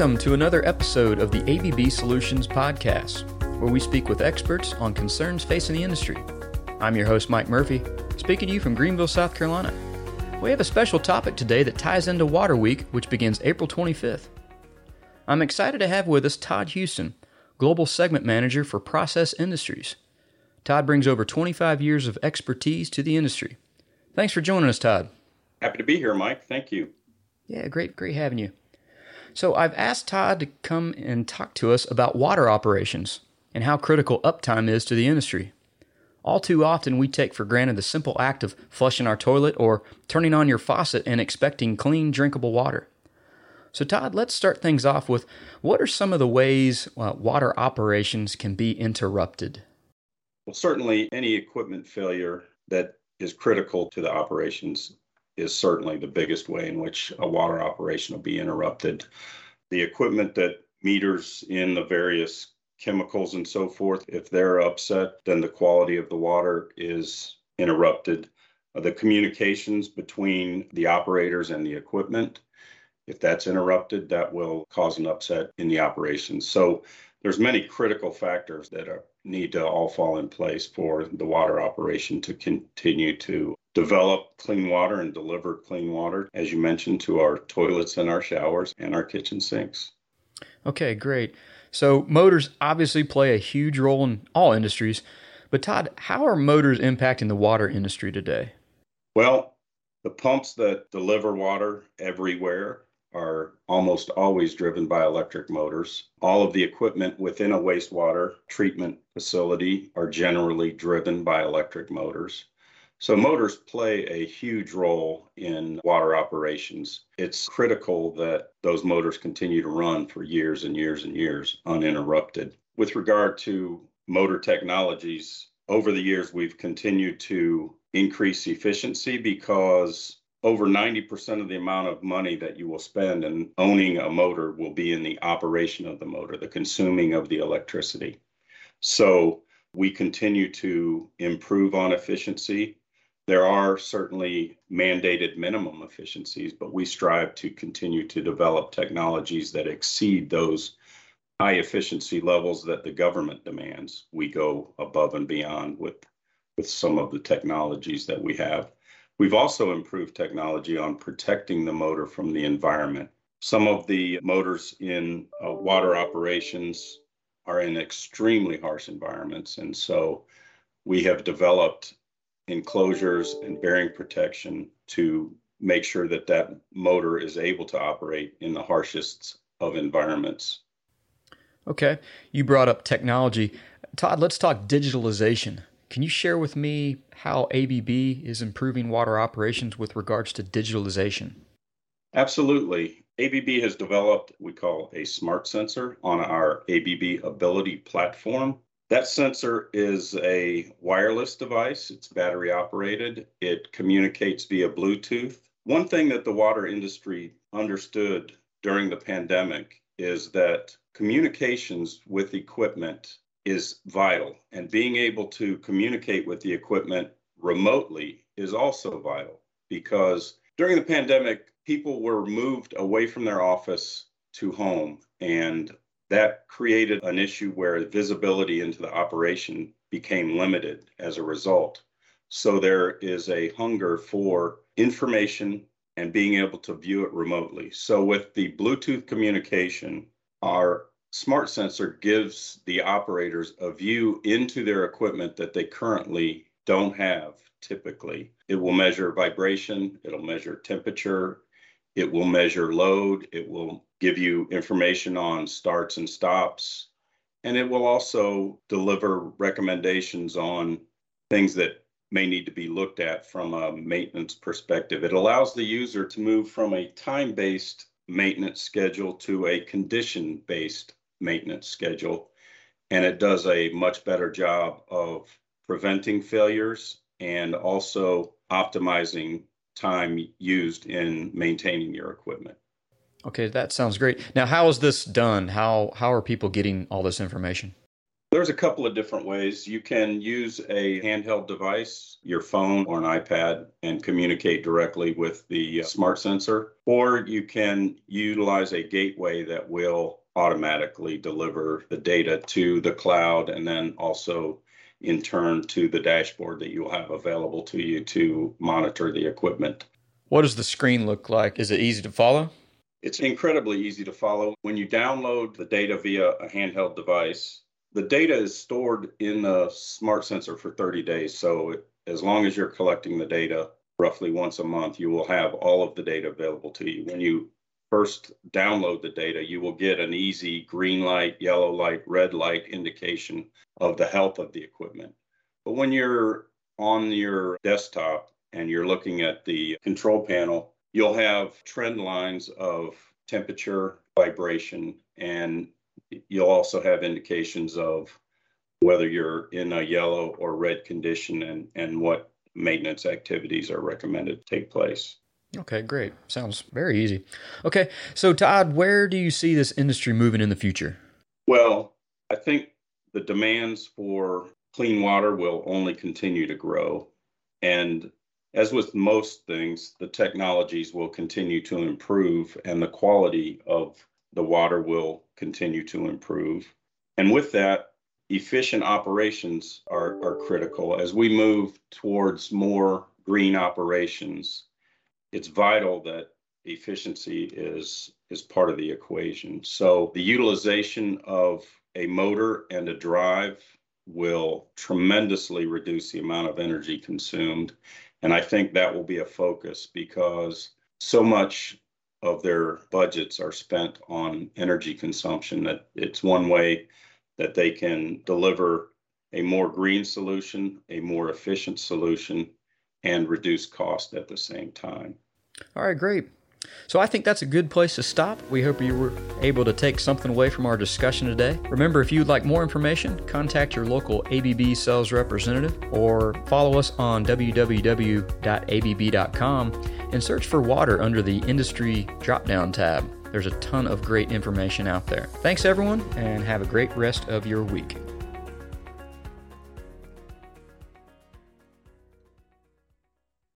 Welcome to another episode of the ABB Solutions Podcast, where we speak with experts on concerns facing the industry. I'm your host, Mike Murphy, speaking to you from Greenville, South Carolina. We have a special topic today that ties into Water Week, which begins April 25th. I'm excited to have with us Todd Houston, Global Segment Manager for Process Industries. Todd brings over 25 years of expertise to the industry. Thanks for joining us, Todd. Happy to be here, Mike. Thank you. Yeah, great, great having you. So, I've asked Todd to come and talk to us about water operations and how critical uptime is to the industry. All too often, we take for granted the simple act of flushing our toilet or turning on your faucet and expecting clean, drinkable water. So, Todd, let's start things off with what are some of the ways uh, water operations can be interrupted? Well, certainly any equipment failure that is critical to the operations is certainly the biggest way in which a water operation will be interrupted. The equipment that meters in the various chemicals and so forth, if they're upset, then the quality of the water is interrupted. The communications between the operators and the equipment, if that's interrupted, that will cause an upset in the operations. So there's many critical factors that are, need to all fall in place for the water operation to continue to develop clean water and deliver clean water, as you mentioned, to our toilets and our showers and our kitchen sinks. Okay, great. So, motors obviously play a huge role in all industries. But, Todd, how are motors impacting the water industry today? Well, the pumps that deliver water everywhere are almost always driven by electric motors. All of the equipment within a wastewater treatment facility are generally driven by electric motors. So, motors play a huge role in water operations. It's critical that those motors continue to run for years and years and years uninterrupted. With regard to motor technologies, over the years, we've continued to increase efficiency because over 90% of the amount of money that you will spend in owning a motor will be in the operation of the motor, the consuming of the electricity. So, we continue to improve on efficiency there are certainly mandated minimum efficiencies, but we strive to continue to develop technologies that exceed those high efficiency levels that the government demands. We go above and beyond with, with some of the technologies that we have. We've also improved technology on protecting the motor from the environment. Some of the motors in uh, water operations are in extremely harsh environments. And so we have developed enclosures and bearing protection to make sure that that motor is able to operate in the harshest of environments. Okay, you brought up technology. Todd, let's talk digitalization. Can you share with me how ABB is improving water operations with regards to digitalization? Absolutely. ABB has developed what we call a smart sensor on our ABB Ability platform. That sensor is a wireless device, it's battery operated, it communicates via Bluetooth. One thing that the water industry understood during the pandemic is that communications with equipment is vital, and being able to communicate with the equipment remotely is also vital because during the pandemic, people were moved away from their office to home, and that created an issue where visibility into the operation became limited as a result. So there is a hunger for information and being able to view it remotely. So with the Bluetooth communication, our smart sensor gives the operators a view into their equipment that they currently don't have typically. It will measure vibration, it'll measure temperature, it will measure load, it will give you information on starts and stops, and it will also deliver recommendations on things that may need to be looked at from a maintenance perspective. It allows the user to move from a time based maintenance schedule to a condition based maintenance schedule. And it does a much better job of preventing failures and also optimizing time used in maintaining your equipment. Okay, that sounds great. Now, how is this done? How how are people getting all this information? There's a couple of different ways. You can use a handheld device, your phone or an iPad, and communicate directly with the uh, smart sensor, or you can utilize a gateway that will automatically deliver the data to the cloud and then also in turn to the dashboard that you'll have available to you to monitor the equipment. What does the screen look like? Is it easy to follow? It's incredibly easy to follow. When you download the data via a handheld device, the data is stored in the smart sensor for 30 days. So as long as you're collecting the data roughly once a month, you will have all of the data available to you. When you first download the data, you will get an easy green light, yellow light, red light indication of the health of the equipment. But when you're on your desktop and you're looking at the control panel, you'll have trend lines of temperature, vibration, and you'll also have indications of whether you're in a yellow or red condition and, and what maintenance activities are recommended to take place. Okay, great. Sounds very easy. Okay, so Todd, where do you see this industry moving in the future? Well, I think the demands for clean water will only continue to grow. And as with most things, the technologies will continue to improve and the quality of the water will continue to improve. And with that, efficient operations are, are critical. As we move towards more green operations, it's vital that efficiency is, is part of the equation. So the utilization of a motor and a drive will tremendously reduce the amount of energy consumed. And I think that will be a focus because so much of their budgets are spent on energy consumption that it's one way that they can deliver a more green solution, a more efficient solution, and reduce cost at the same time. All right, great. So I think that's a good place to stop. We hope you were able to take something away from our discussion today. Remember, if you'd like more information, contact your local ABB sales representative or follow us on www.abb.com and search for water under the industry drop down tab. There's a ton of great information out there. Thanks, everyone, and have a great rest of your week.